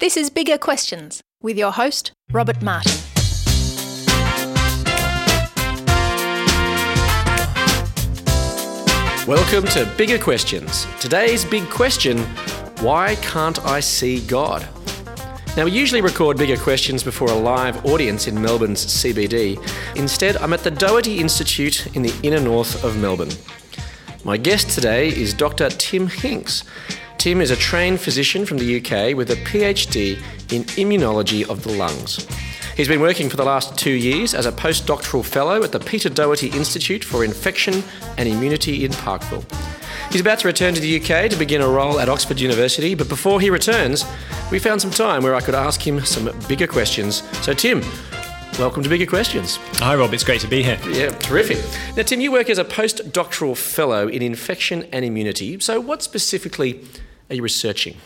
This is Bigger Questions with your host, Robert Martin. Welcome to Bigger Questions. Today's big question why can't I see God? Now, we usually record bigger questions before a live audience in Melbourne's CBD. Instead, I'm at the Doherty Institute in the inner north of Melbourne. My guest today is Dr. Tim Hinks. Tim is a trained physician from the UK with a PhD in immunology of the lungs. He's been working for the last two years as a postdoctoral fellow at the Peter Doherty Institute for Infection and Immunity in Parkville. He's about to return to the UK to begin a role at Oxford University, but before he returns, we found some time where I could ask him some bigger questions. So, Tim, welcome to Bigger Questions. Hi, Rob. It's great to be here. Yeah, terrific. Now, Tim, you work as a postdoctoral fellow in infection and immunity. So, what specifically are you researching?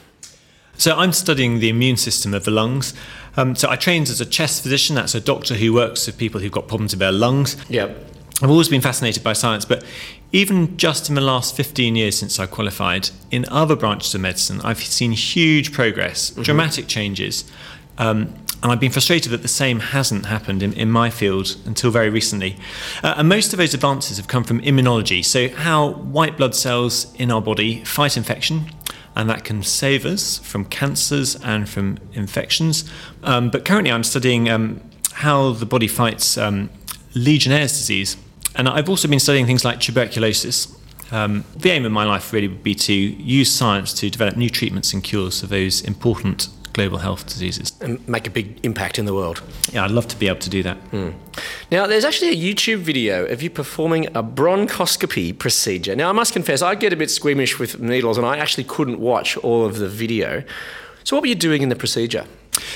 So, I'm studying the immune system of the lungs. Um, so, I trained as a chest physician. That's a doctor who works with people who've got problems with their lungs. Yeah. I've always been fascinated by science, but even just in the last 15 years since I qualified, in other branches of medicine, I've seen huge progress, mm-hmm. dramatic changes. Um, and I've been frustrated that the same hasn't happened in, in my field until very recently. Uh, and most of those advances have come from immunology, so how white blood cells in our body fight infection, and that can save us from cancers and from infections. Um, but currently, I'm studying um, how the body fights um, Legionnaire's disease. And I've also been studying things like tuberculosis. Um, the aim of my life really would be to use science to develop new treatments and cures for those important global health diseases. And make a big impact in the world. Yeah, I'd love to be able to do that. Mm. Now, there's actually a YouTube video of you performing a bronchoscopy procedure. Now, I must confess, I get a bit squeamish with needles and I actually couldn't watch all of the video. So, what were you doing in the procedure?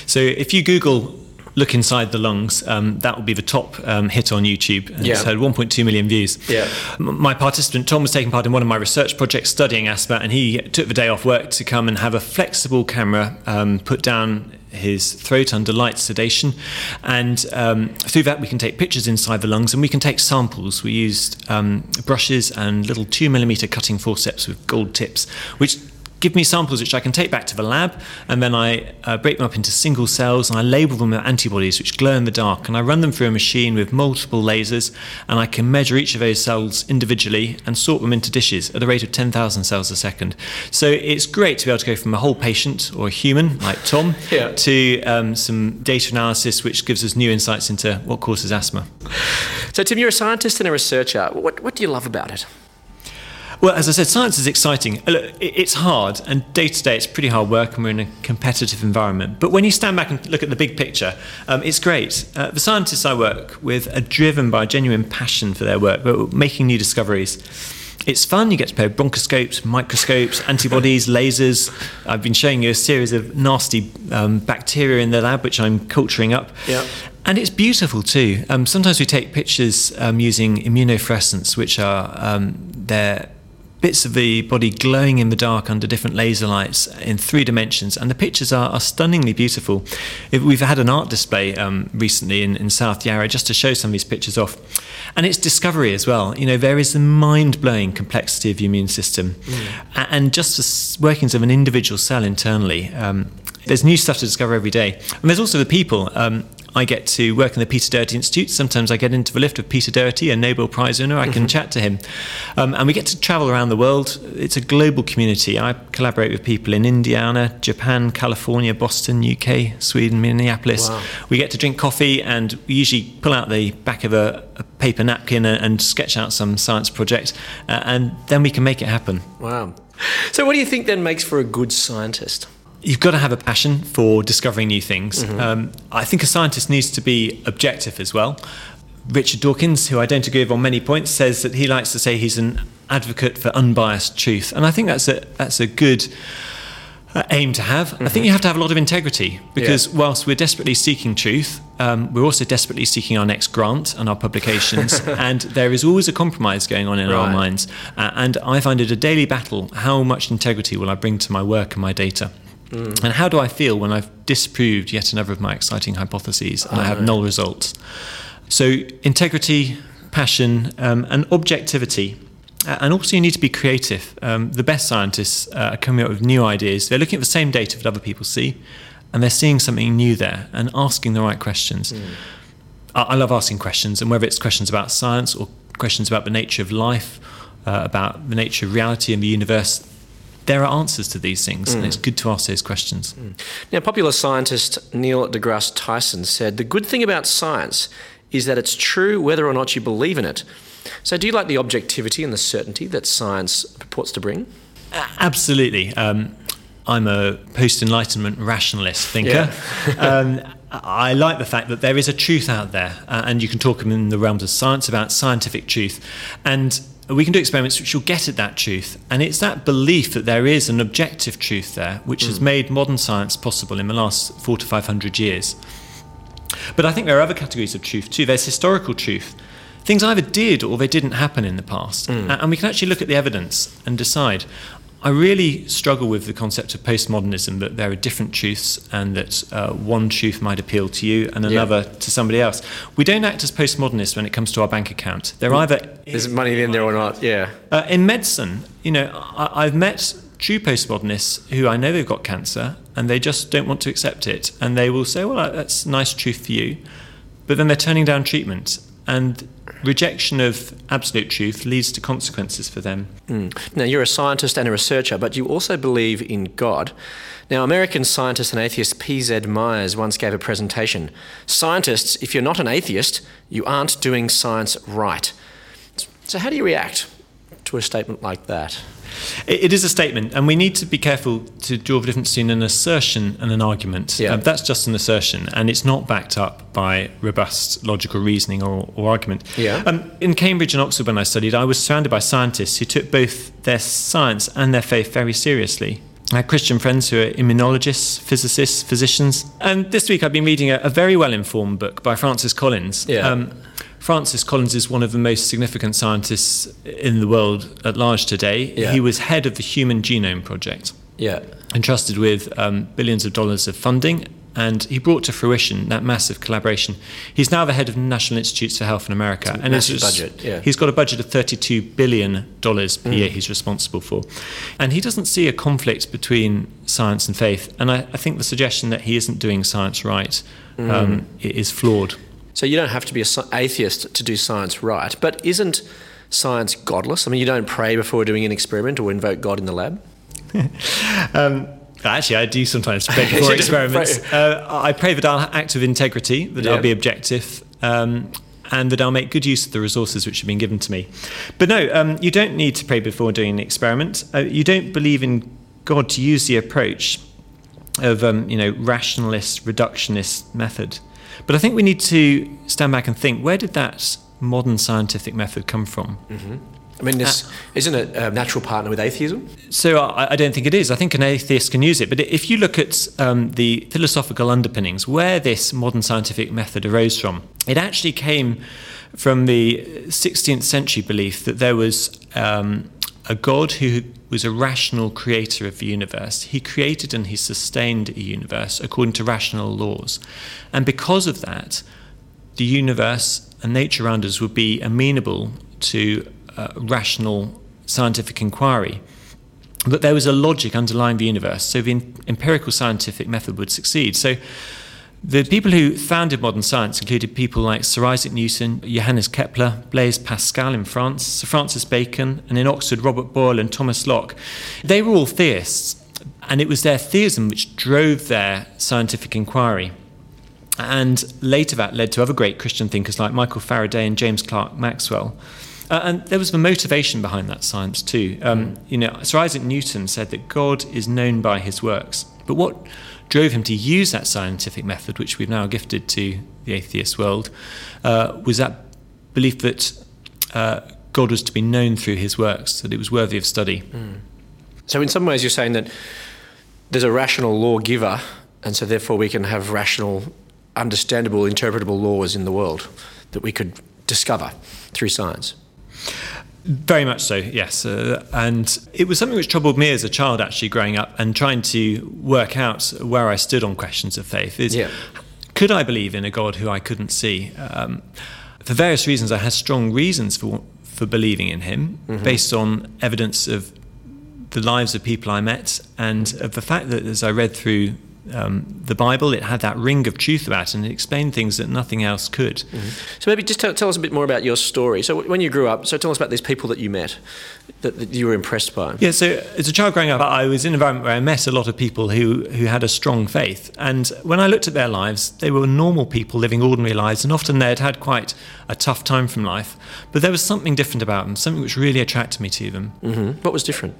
So, if you Google look inside the lungs, um, that will be the top um, hit on YouTube. And yeah. It's had 1.2 million views. Yeah. My participant, Tom, was taking part in one of my research projects studying asthma, and he took the day off work to come and have a flexible camera um, put down his throat under light sedation. And um, through that, we can take pictures inside the lungs and we can take samples. We used um, brushes and little two millimeter cutting forceps with gold tips, which give me samples which I can take back to the lab, and then I uh, break them up into single cells and I label them with antibodies which glow in the dark. And I run them through a machine with multiple lasers, and I can measure each of those cells individually and sort them into dishes at the rate of 10,000 cells a second. So it's great to be able to go from a whole patient or a human like Tom yeah. to um, some data analysis which gives us new insights into what causes asthma. So, Tim, you're a scientist and a researcher. What, what do you love about it? Well, as I said, science is exciting. Look, It's hard, and day to day it's pretty hard work, and we're in a competitive environment. But when you stand back and look at the big picture, um, it's great. Uh, the scientists I work with are driven by a genuine passion for their work, but making new discoveries. It's fun. You get to play with bronchoscopes, microscopes, antibodies, lasers. I've been showing you a series of nasty um, bacteria in the lab, which I'm culturing up. Yeah. And it's beautiful too. Um, sometimes we take pictures um, using immunofluorescence, which are um, they're bits of the body glowing in the dark under different laser lights in three dimensions, and the pictures are, are stunningly beautiful. We've had an art display um, recently in, in South Yarra just to show some of these pictures off. And it's discovery as well. You know, there is the mind blowing complexity of the immune system, mm. and just the workings of an individual cell internally. Um, there's new stuff to discover every day. And there's also the people. Um, I get to work in the Peter Doherty Institute. Sometimes I get into the lift with Peter Doherty, a Nobel Prize winner. I can mm-hmm. chat to him. Um, and we get to travel around the world. It's a global community. I collaborate with people in Indiana, Japan, California, Boston, UK, Sweden, Minneapolis. Wow. We get to drink coffee and we usually pull out the back of a, a paper napkin and, and, sketch out some science project. Uh, and then we can make it happen. Wow. So, what do you think then makes for a good scientist? You've got to have a passion for discovering new things. Mm-hmm. Um, I think a scientist needs to be objective as well. Richard Dawkins, who I don't agree with on many points, says that he likes to say he's an advocate for unbiased truth, and I think that's a that's a good uh, aim to have. Mm-hmm. I think mm-hmm. you have to have a lot of integrity because yeah. whilst we're desperately seeking truth, um, we're also desperately seeking our next grant and our publications, and there is always a compromise going on in right. our minds. Uh, and I find it a daily battle: how much integrity will I bring to my work and my data? Mm. And how do I feel when I've disproved yet another of my exciting hypotheses and oh, I have null results? So, integrity, passion, um, and objectivity. And also, you need to be creative. Um, the best scientists uh, are coming up with new ideas. They're looking at the same data that other people see, and they're seeing something new there and asking the right questions. Mm. I, I love asking questions, and whether it's questions about science or questions about the nature of life, uh, about the nature of reality and the universe, there are answers to these things, and it's good to ask those questions. Now, popular scientist Neil deGrasse Tyson said the good thing about science is that it's true whether or not you believe in it. So, do you like the objectivity and the certainty that science purports to bring? Absolutely. Um, I'm a post Enlightenment rationalist thinker. um, I like the fact that there is a truth out there, uh, and you can talk in the realms of science about scientific truth. And we can do experiments which will get at that truth. And it's that belief that there is an objective truth there which has hmm. made modern science possible in the last four to five hundred years. But I think there are other categories of truth too. There's historical truth. Things either did or they didn't happen in the past. Hmm. A- And we can actually look at the evidence and decide. I really struggle with the concept of postmodernism that there are different truths and that uh, one truth might appeal to you and Yeah. another to somebody else. We don't act as postmodernists when it comes to our bank account. They're either There's money in there or not? Yeah. uh, in medicine, you know, I, I've met true postmodernists who I know they've got cancer and they just don't want to accept it. And they will say, well, that's a nice truth for you. But then they're turning down treatment. And rejection of absolute truth leads to consequences for them. Hmm. Now, you're a scientist and a researcher, but you also believe in God. Now, American scientist and atheist P.Z. Myers once gave a presentation Scientists, if you're not an atheist, you aren't doing science right. So, how do you react to a statement like that? It, it is a statement, and we need to be careful to draw the difference between an assertion and an argument. Yeah. Uh, that's just an assertion, and it's not backed up by robust logical reasoning or, or argument. Yeah. Um, in Cambridge and Oxford, when I studied, I was surrounded by scientists who took both their science and their faith very seriously. I had Christian friends who are immunologists, physicists, physicians. And this week I've been reading a, a very well informed book by Francis Collins. Yeah. Um, Francis Collins is one of the most significant scientists in the world at large today. Yeah. He was head of the Human Genome Project, Yeah. entrusted with um, billions of dollars of funding, and he brought to fruition that massive collaboration. He's now the head of the National Institutes for Health in America, and it's massive just- budget, yeah. he's got a budget of thirty-two billion dollars per year. He's responsible for, and he doesn't see a conflict between science and faith. And I, I think the suggestion that he isn't doing science right um, is flawed. So, you don't have to be an atheist to do science right, but isn't science godless? I mean, you don't pray before doing an experiment or invoke God in the lab? Um, actually, I do sometimes pray before experiments. pray. Uh, I pray that I'll act with integrity, that Yeah. I'll be objective, um, and that I'll make good use of the resources which have been given to me. But no, um, you don't need to pray before doing an experiment. Uh, you don't believe in God to use the approach of um, you know rationalist reductionist method. But I think we need to stand back and think: where did that modern scientific method come from? I mean, this, isn't it a natural partner with atheism? So I, I don't think it is. I think an atheist can use it. But if you look at um, the philosophical underpinnings, where this modern scientific method arose from, it actually came from the 16th century belief that there was um, a God who was a rational creator of the universe. He created and he sustained a universe according to rational laws. And because of that, the universe and nature around us would be amenable to uh, rational scientific inquiry. But there was a logic underlying the universe, so the em- empirical scientific method would succeed. So the people who founded modern science included people like Sir Isaac Newton, Johannes Kepler, Blaise Pascal in France, Sir Francis Bacon, and in Oxford, Robert Boyle and Thomas Locke. They were all theists, and it was their theism which drove their scientific inquiry. And later that led to other great Christian thinkers like Michael Faraday and James Clerk Maxwell. Uh, and there was the motivation behind that science too. Um, you know, Sir Isaac Newton said that God is known by his works. But what drove him to use that scientific method, which we've now gifted to the atheist world, uh, was that belief that uh, God was to be known through his works, that it was worthy of study. So, in some ways, you're saying that there's a rational lawgiver, and so therefore we can have rational, understandable, interpretable laws in the world that we could discover through science. Very much so, yes. Uh, and it was something which troubled me as a child, actually, growing up and trying to work out where I stood on questions of faith. Is Yeah. could I believe in a God who I couldn't see? Um, for various reasons, I had strong reasons for for believing in Him, based on evidence of the lives of people I met, and of the fact that as I read through um, the Bible. It had that ring of truth about it, and it explained things that nothing else could. Mm-hmm. So maybe just tell, tell, us a bit more about your story. So when you grew up, so tell us about these people that you met that, that, you were impressed by. Yeah, so as a child growing up, I was in an environment where I met a lot of people who, who had a strong faith. And when I looked at their lives, they were normal people living ordinary lives, and often they'd had quite a tough time from life. But there was something different about them, something which really attracted me to them. Mm-hmm. What was different?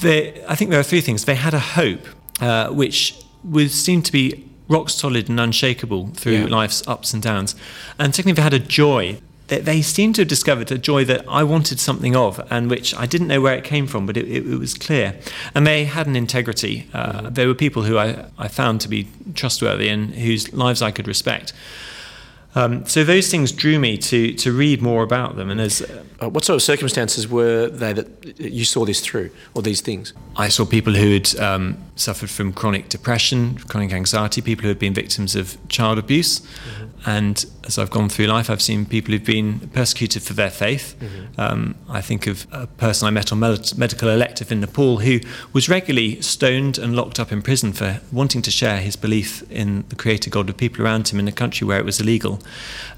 They, I think there are three things. They had a hope, uh, which would seem to be rock solid and unshakable through yeah. life's ups and downs. And they had a joy. that they seemed to have discovered a joy that I wanted something of, and which I didn't know where it came from, but it, it, it was clear. And they had an integrity. Uh, mm-hmm. They were people who I, I found to be trustworthy and whose lives I could respect. Um, so those things drew me to to read more about them. And as uh, what sort of circumstances were they that you saw this through, or these things? I saw people who had um, suffered from chronic depression, chronic anxiety, people who had been victims of child abuse, mm-hmm. and as I've gone through life, I've seen people who've been persecuted for their faith. Mm-hmm. Um, I think of a person I met on medical elective in Nepal who was regularly stoned and locked up in prison for wanting to share his belief in the Creator God with people around him in a country where it was illegal.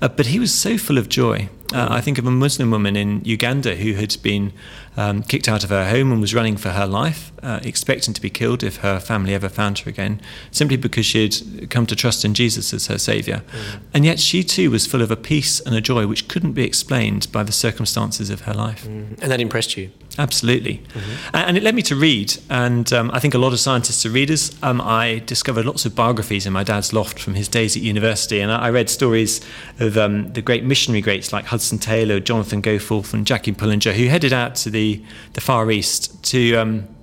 Uh, but he was so full of joy. Uh, I think of a Muslim woman in Uganda who had been um, kicked out of her home and was running for her life, uh, expecting to be killed if her family ever found her again, simply because she had come to trust in Jesus as her saviour. Mm. And yet she too was full of a peace and a joy which couldn't be explained by the circumstances of her life. Mm. And that impressed you? Absolutely. Mm-hmm. And it led me to read. And um, I think a lot of scientists are readers. Um, I discovered lots of biographies in my dad's loft from his days at university. And I read stories of um, the great missionary greats like Hudson Taylor, Jonathan Goforth, and Jackie Pullinger, who headed out to the, the Far East to, um, to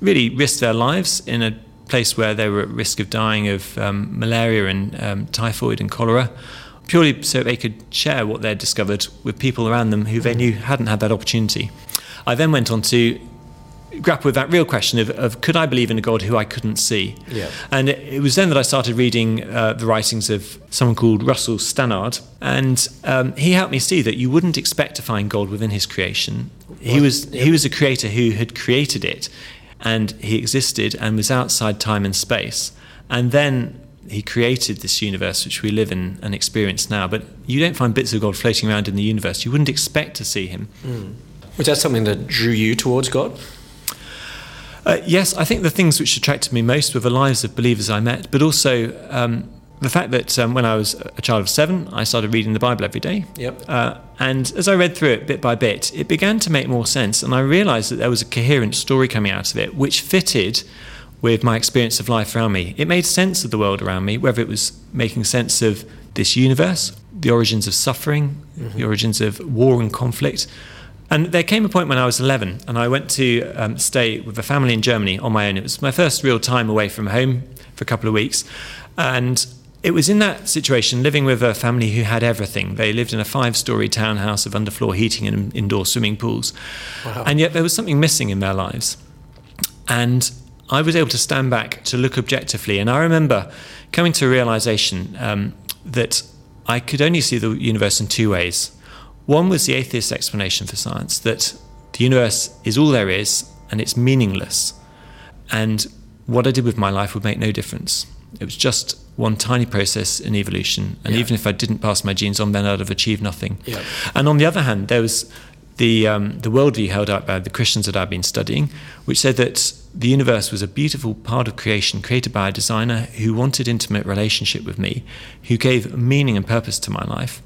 really risked their lives in a place where they were at risk of dying of um, malaria and um, typhoid and cholera purely so they could share what they'd discovered with people around them who they knew hadn't had that opportunity. I then went on to grapple with that real question of, of, could I believe in a God who I couldn't see? Yeah. And it, it was then that I started reading uh, the writings of someone called Russell Stannard, and um, he helped me see that you wouldn't expect to find God within his creation. He was he was a creator who had created it, and he existed and was outside time and space, and then. He created this universe which we live in and experience now, but you don't find bits of God floating around in the universe. You wouldn't expect to see him. Mm. Was that something that drew you towards God? Uh, yes, I think the things which attracted me most were the lives of believers I met, but also um, the fact that um, when I was a child of seven, I started reading the Bible every day. Yep. Uh, and as I read through it bit by bit, it began to make more sense, and I realised that there was a coherent story coming out of it, which fitted with my experience of life around me. It made sense of the world around me, whether it was making sense of this universe, the origins of suffering, mm-hmm. the origins of war and conflict and there came a point when I was 11 and I went to um, stay with a family in Germany on my own. It was my first real time away from home for a couple of weeks. And it was in that situation, living with a family who had everything. They lived in a five story townhouse of underfloor heating and indoor swimming pools. Wow. And yet there was something missing in their lives. And I was able to stand back to look objectively. And I remember coming to a realization um, that I could only see the universe in two ways one was the atheist explanation for science that the universe is all there is and it's meaningless. And what I did with my life would make no difference. It was just one tiny process in evolution. And yeah. even if I didn't pass my genes on, then I'd have achieved nothing. Yeah. And on the other hand, there was the, um, the worldview held out by the Christians that I've been studying, which said that the universe was a beautiful part of creation created by a designer who wanted intimate relationship with me, who gave meaning and purpose to my life,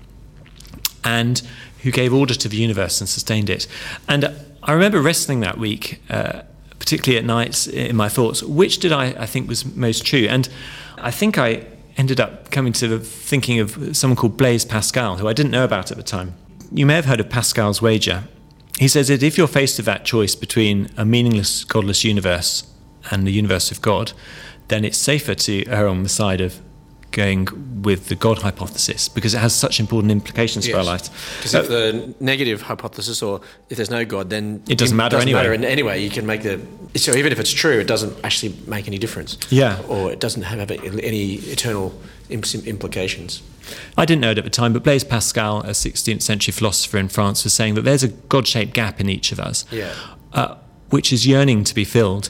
and who gave order to the universe and sustained it. And I remember wrestling that week, uh, particularly at nights in my thoughts, which did I, I think was most true? And I think I ended up coming to the thinking of someone called Blaise Pascal, who I didn't know about at the time. You may have heard of Pascal's wager. He says that if you're faced with that choice between a meaningless, godless universe and the universe of God, then it's safer to err on the side of going with the God hypothesis because it has such important implications yes. for our lives. Because if the negative hypothesis, or if there's no God, then it doesn't matter doesn't anyway. Matter. anyway, you can make the so even if it's true, it doesn't actually make any difference. Yeah, or it doesn't have any eternal implications. I didn't know it at the time, but Blaise Pascal, a 16th century philosopher in France, was saying that there's a God-shaped gap in each of us, yeah. uh, which is yearning to be filled.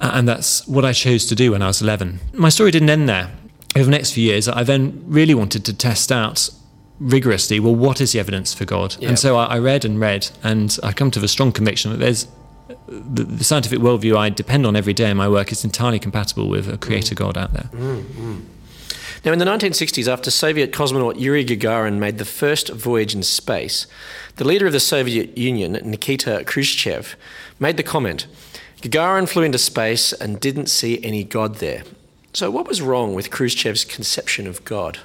And that's what I chose to do when I was 11. My story didn't end there. Over the next few years, I then really wanted to test out rigorously well, what is the evidence for God? Yeah. And so I, I read and read, and I come to the strong conviction that there's the, the scientific worldview I depend on every day in my work is entirely compatible with a creator mm. God out there. Mm, mm. Now, in the 1960s, after Soviet cosmonaut Yuri Gagarin made the first voyage in space, the leader of the Soviet Union, Nikita Khrushchev, made the comment Gagarin flew into space and didn't see any God there. So, what was wrong with Khrushchev's conception of God?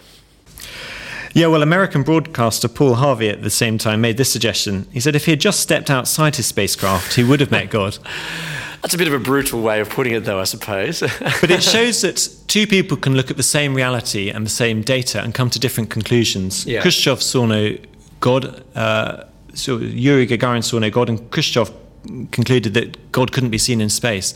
Yeah, well, American broadcaster Paul Harvey at the same time made this suggestion. He said if he had just stepped outside his spacecraft, he would have met God. That's a bit of a brutal way of putting it, though, I suppose. But it shows that two people can look at the same reality and the same data and come to different conclusions. Yeah. Khrushchev saw no God, uh, so Yuri Gagarin saw no God, and Khrushchev concluded that God couldn't be seen in space.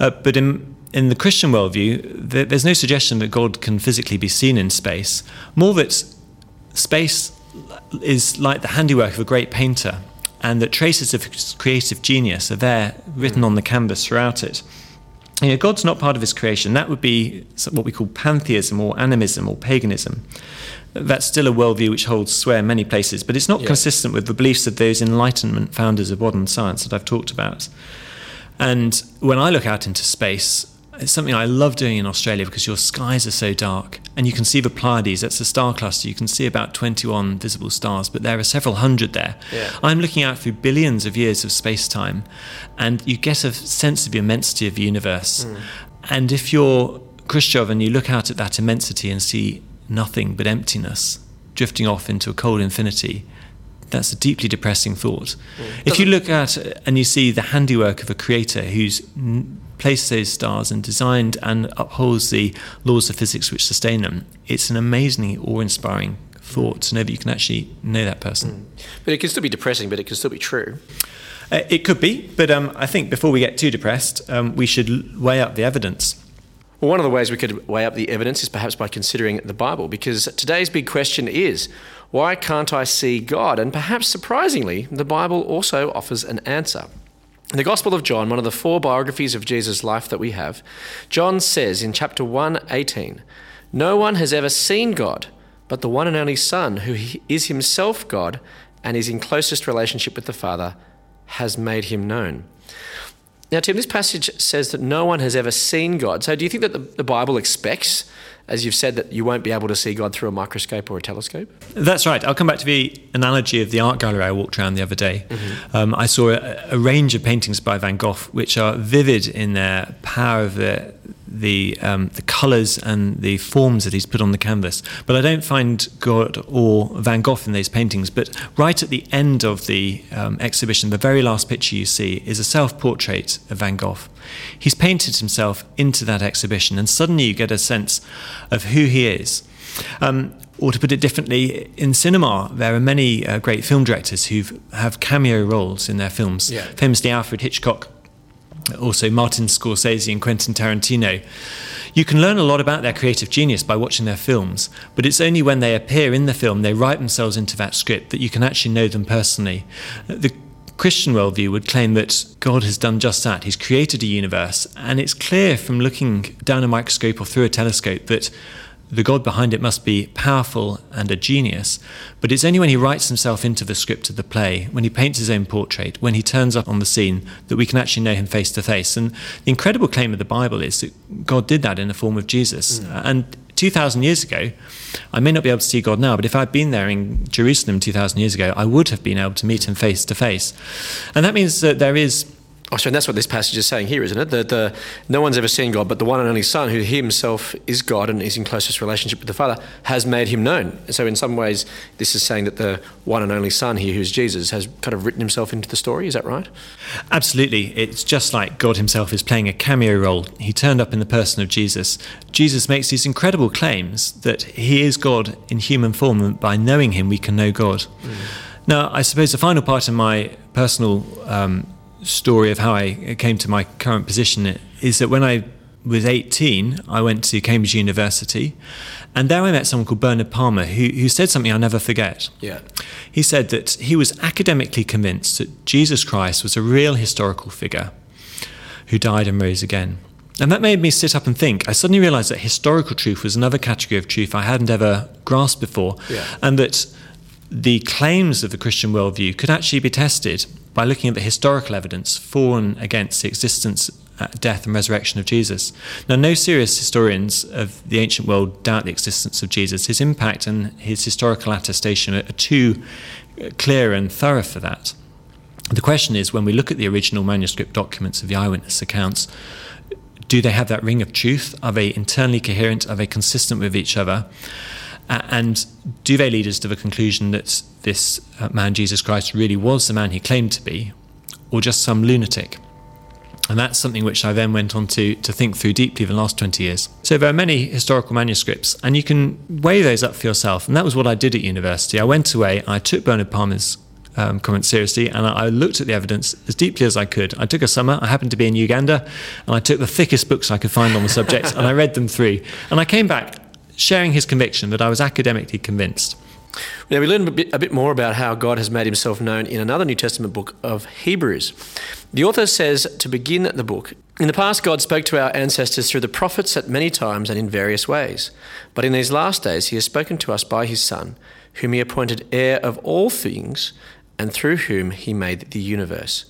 Uh, but in in the Christian worldview, there, there's no suggestion that God can physically be seen in space. More that space is like the handiwork of a great painter, and that traces of his creative genius are there written on the canvas throughout it. You know, God's not part of his creation. That would be what we call pantheism or animism or paganism. That's still a worldview which holds sway in many places, but it's not Yeah. consistent with the beliefs of those Enlightenment founders of modern science that I've talked about. And when I look out into space, it's something I love doing in Australia because your skies are so dark and you can see the Pleiades. That's a star cluster. You can see about 21 visible stars, but there are several hundred there. Yeah. I'm looking out through billions of years of space time and you get a sense of the immensity of the universe. Hmm. And if you're Khrushchev and you look out at that immensity and see nothing but emptiness drifting off into a cold infinity, that's a deeply depressing thought. Hmm. If you look at and you see the handiwork of a creator who's n- placed those stars and designed and upholds the laws of physics which sustain them, it's an amazingly awe-inspiring thought to know that you can actually know that person. but it can still be depressing, but it can still be true. Uh, it could be, but um, I think before we get too depressed, um, we should weigh up the evidence. Well, one of the ways we could weigh up the evidence is perhaps by considering the Bible, because today's big question is why can't I see God? And perhaps surprisingly, the Bible also offers an answer. In the Gospel of John, one of the four biographies of Jesus' life that we have, John says in chapter 1:18, "No one has ever seen God, but the one and only Son, who is himself God and is in closest relationship with the Father, has made him known." Now, Tim, this passage says that no one has ever seen God. So, do you think that the, the Bible expects, as you've said, that you won't be able to see God through a microscope or a telescope? That's right. I'll come back to the analogy of the art gallery I walked around the other day. Um, I saw a, a range of paintings by Van Gogh, which are vivid in their power of the the um, the colours and the forms that he's put on the canvas. But I don't find God or Van Gogh in those paintings. But right at the end of the um, exhibition, the very last picture you see is a self-portrait of Van Gogh. He's painted himself into that exhibition, and suddenly you get a sense of who he is. Um, or to put it differently, in cinema, there are many uh, great film directors who have cameo roles in their films. Yeah. Famously, Alfred Hitchcock, also Martin Scorsese and Quentin Tarantino. You can learn a lot about their creative genius by watching their films, but it's only when they appear in the film, they write themselves into that script, that you can actually know them personally. The Christian worldview would claim that God has done just that. He's created a universe, and it's clear from looking down a microscope or through a telescope that the God behind it must be powerful and a genius. But it's only when he writes himself into the script of the play, when he paints his own portrait, when he turns up on the scene, that we can actually know him face to face. And the incredible claim of the Bible is that God did that in the form of Jesus. Mm. And 2,000 years ago, I may not be able to see God now, but if I'd been there in Jerusalem 2,000 years ago, I would have been able to meet him face to face. And that means that there is Oh, so and that's what this passage is saying here, isn't it? That the, no one's ever seen God, but the one and only Son, who he himself is God and is in closest relationship with the Father, has made him known. So, in some ways, this is saying that the one and only Son here, who's Jesus, has kind of written himself into the story. Is that right? Absolutely. It's just like God himself is playing a cameo role. He turned up in the person of Jesus. Jesus makes these incredible claims that he is God in human form, and by knowing him, we can know God. Now, I suppose the final part of my personal um, story of how I came to my current position is that when I was 18, I went to Cambridge University, and there I met someone called Bernard Palmer who, who said something I'll never forget. Yeah. He said that he was academically convinced that Jesus Christ was a real historical figure who died and rose again. And that made me sit up and think. I suddenly realized that historical truth was another category of truth I hadn't ever grasped before, Yeah. and that the claims of the Christian worldview could actually be tested by looking at the historical evidence for and against the existence, uh, death, and resurrection of Jesus. Now, no serious historians of the ancient world doubt the existence of Jesus. His impact and his historical attestation are too uh, clear and thorough for that. The question is when we look at the original manuscript documents of the eyewitness accounts, do they have that ring of truth? Are they internally coherent? Are they consistent with each other? And do they lead us to the conclusion that this uh, man, Jesus Christ, really was the man he claimed to be, or just some lunatic? And that's something which I then went on to, to think through deeply the last 20 years. So there are many historical manuscripts, and you can weigh those up for yourself. And that was what I did at university. I went away, I took Bernard Palmer's um, comments seriously, and I, I looked at the evidence as deeply as I could. I took a summer, I happened to be in Uganda, and I took the thickest books I could find on the subject, and I read them through. And I came back sharing his conviction that I was academically convinced. Now, we learn a bit, a bit more about how God has made himself known in another New Testament book of Hebrews. The author says to begin the book In the past, God spoke to our ancestors through the prophets at many times and in various ways. But in these last days, he has spoken to us by his Son, whom he appointed heir of all things and through whom he made the universe.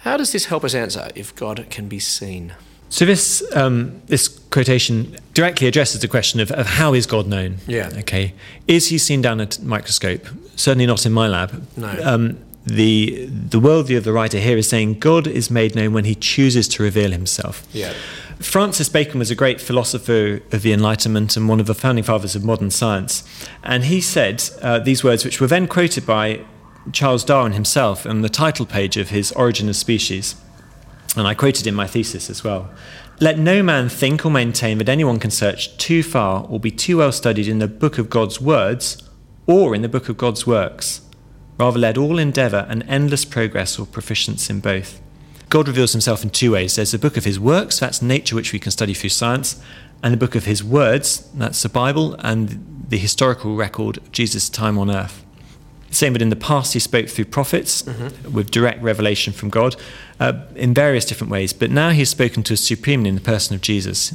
How does this help us answer if God can be seen? So this um, this quotation directly addresses the question of, of how is God known? Yeah. Okay. Is he seen down a t- microscope? Certainly not in my lab. No. Um, the the worldview of the writer here is saying God is made known when he chooses to reveal himself. Yeah. Francis Bacon was a great philosopher of the Enlightenment and one of the founding fathers of modern science. And he said uh, these words, which were then quoted by Charles Darwin himself on the title page of his Origin of Species. And I quoted in my thesis as well. Let no man think or maintain that anyone can search too far or be too well studied in the book of God's words or in the book of God's works. Rather, let all endeavour an endless progress or proficiency in both. God reveals himself in two ways. There's the book of his works, that's nature which we can study through science, and the book of his words, that's the Bible and the historical record of Jesus' time on earth. Same, but in the past, he spoke through prophets with direct revelation from God uh, in various different ways. But now he's spoken to us supremely in the person of Jesus.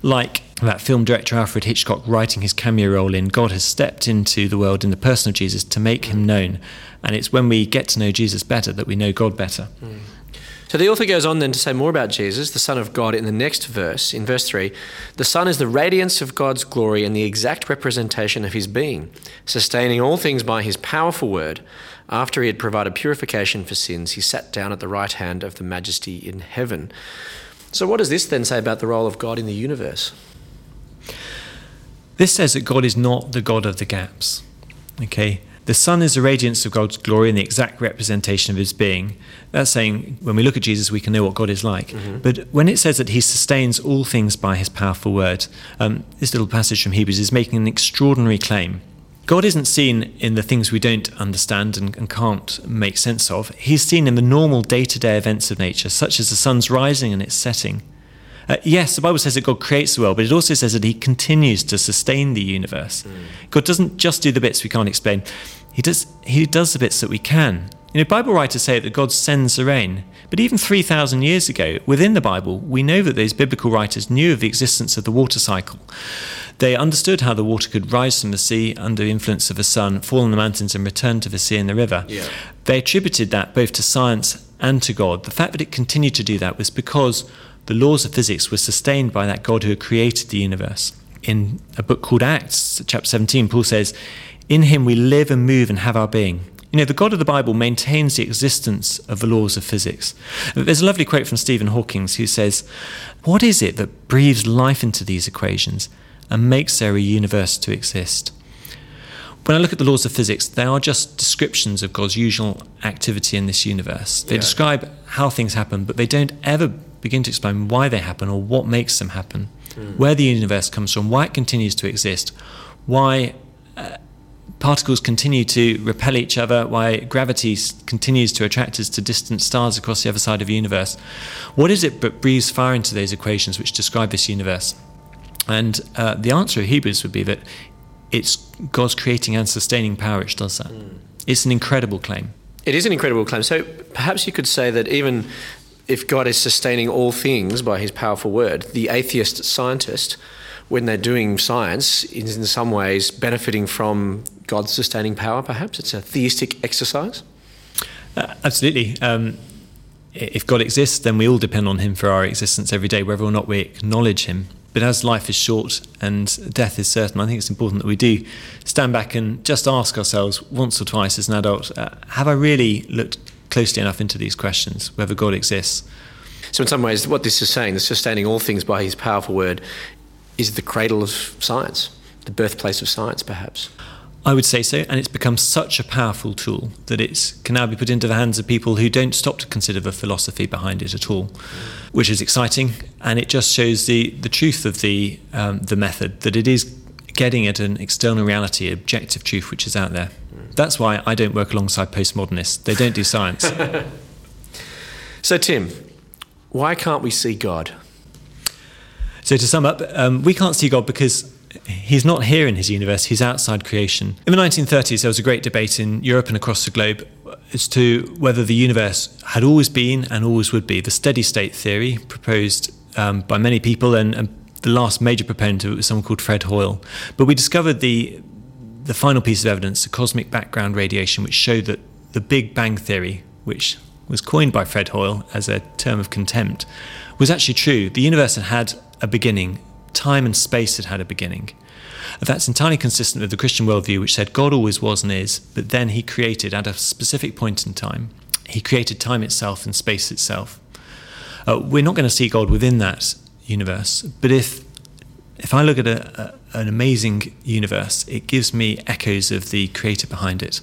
Like that film director Alfred Hitchcock writing his cameo role in, God has stepped into the world in the person of Jesus to make him known. And it's when we get to know Jesus better that we know God better. So the author goes on then to say more about Jesus, the Son of God, in the next verse. In verse 3, the Son is the radiance of God's glory and the exact representation of his being, sustaining all things by his powerful word. After he had provided purification for sins, he sat down at the right hand of the majesty in heaven. So, what does this then say about the role of God in the universe? This says that God is not the God of the gaps. Okay? The Son is the radiance of God's glory and the exact representation of his being. That's saying when we look at Jesus, we can know what God is like. But when it says that he sustains all things by his powerful word, um, this little passage from Hebrews is making an extraordinary claim. God isn't seen in the things we don't understand and, and can't make sense of. He's seen in the normal day to day events of nature, such as the sun's rising and its setting. Uh, yes, the Bible says that God creates the world, but it also says that He continues to sustain the universe. God doesn't just do the bits we can't explain; He does. He does the bits that we can. You know, Bible writers say that God sends the rain, but even three thousand years ago, within the Bible, we know that those biblical writers knew of the existence of the water cycle. They understood how the water could rise from the sea under the influence of the sun, fall on the mountains, and return to the sea and the river. Yeah. They attributed that both to science and to God. The fact that it continued to do that was because the laws of physics were sustained by that God who had created the universe. In a book called Acts, chapter 17, Paul says, In him we live and move and have our being. You know, the God of the Bible maintains the existence of the laws of physics. There's a lovely quote from Stephen Hawking who says, What is it that breathes life into these equations and makes there a universe to exist? When I look at the laws of physics, they are just descriptions of God's usual activity in this universe. They Yeah. describe how things happen, but they don't ever begin to explain why they happen or what makes them happen, where the universe comes from, why it continues to exist, why uh, particles continue to repel each other, why gravity continues to attract us to distant stars across the other side of the universe. What is it that breathes fire into those equations which describe this universe? And uh, the answer of Hebrews would be that it's God's creating and sustaining power which does that. It's an incredible claim. It is an incredible claim. So perhaps you could say that even if God is sustaining all things by his powerful word, the atheist scientist, when they're doing science, is in some ways benefiting from God's sustaining power, perhaps? It's a theistic exercise? Uh, absolutely. Um, if God exists, then we all depend on him for our existence every day, whether or not we acknowledge him. But as life is short and death is certain, I think it's important that we do stand back and just ask ourselves once or twice as an adult uh, have I really looked closely enough into these questions, whether God exists. So, in some ways, what this is saying, the sustaining all things by his powerful word, is the cradle of science, the birthplace of science, perhaps. I would say so, and it's become such a powerful tool that it can now be put into the hands of people who don't stop to consider the philosophy behind it at all, which is exciting, and it just shows the, the truth of the um, the method that it is getting at an external reality, objective truth which is out there. That's why I don't work alongside postmodernists. They don't do science. so, Tim, why can't we see God? So, to sum up, um, we can't see God because he's not here in his universe, he's outside creation. In the 1930s, there was a great debate in Europe and across the globe as to whether the universe had always been and always would be. The steady state theory, proposed um, by many people, and, and, the last major proponent of it was someone called Fred Hoyle. But we discovered the, the final piece of evidence, the cosmic background radiation, which showed that the Big Bang Theory, which was coined by Fred Hoyle as a term of contempt, was actually true. The universe had had a beginning, time and space had had a beginning. That's entirely consistent with the Christian worldview, which said God always was and is, but then he created at a specific point in time, he created time itself and space itself. Uh, we're not going to see God within that universe, but if if I look at a, a, an amazing universe, it gives me echoes of the creator behind it.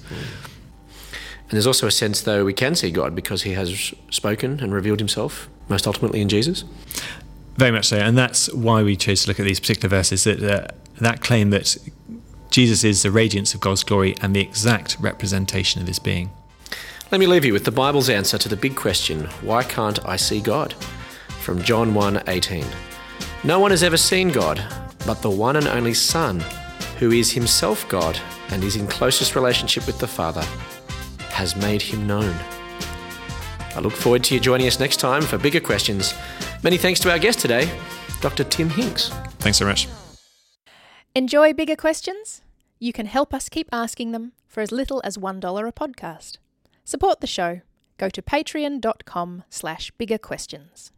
And there's also a sense, though, we can see God because he has spoken and revealed himself, most ultimately in Jesus. Very much so. And that's why we chose to look at these particular verses that, uh, that claim that Jesus is the radiance of God's glory and the exact representation of his being. Let me leave you with the Bible's answer to the big question why can't I see God? From John 1:18. No one has ever seen God, but the one and only Son, who is himself God and is in closest relationship with the Father, has made him known. I look forward to you joining us next time for bigger questions. Many thanks to our guest today, Dr. Tim Hinks. Thanks so much. Enjoy bigger questions? You can help us keep asking them for as little as $1 a podcast. Support the show. Go to patreon.com slash bigger questions.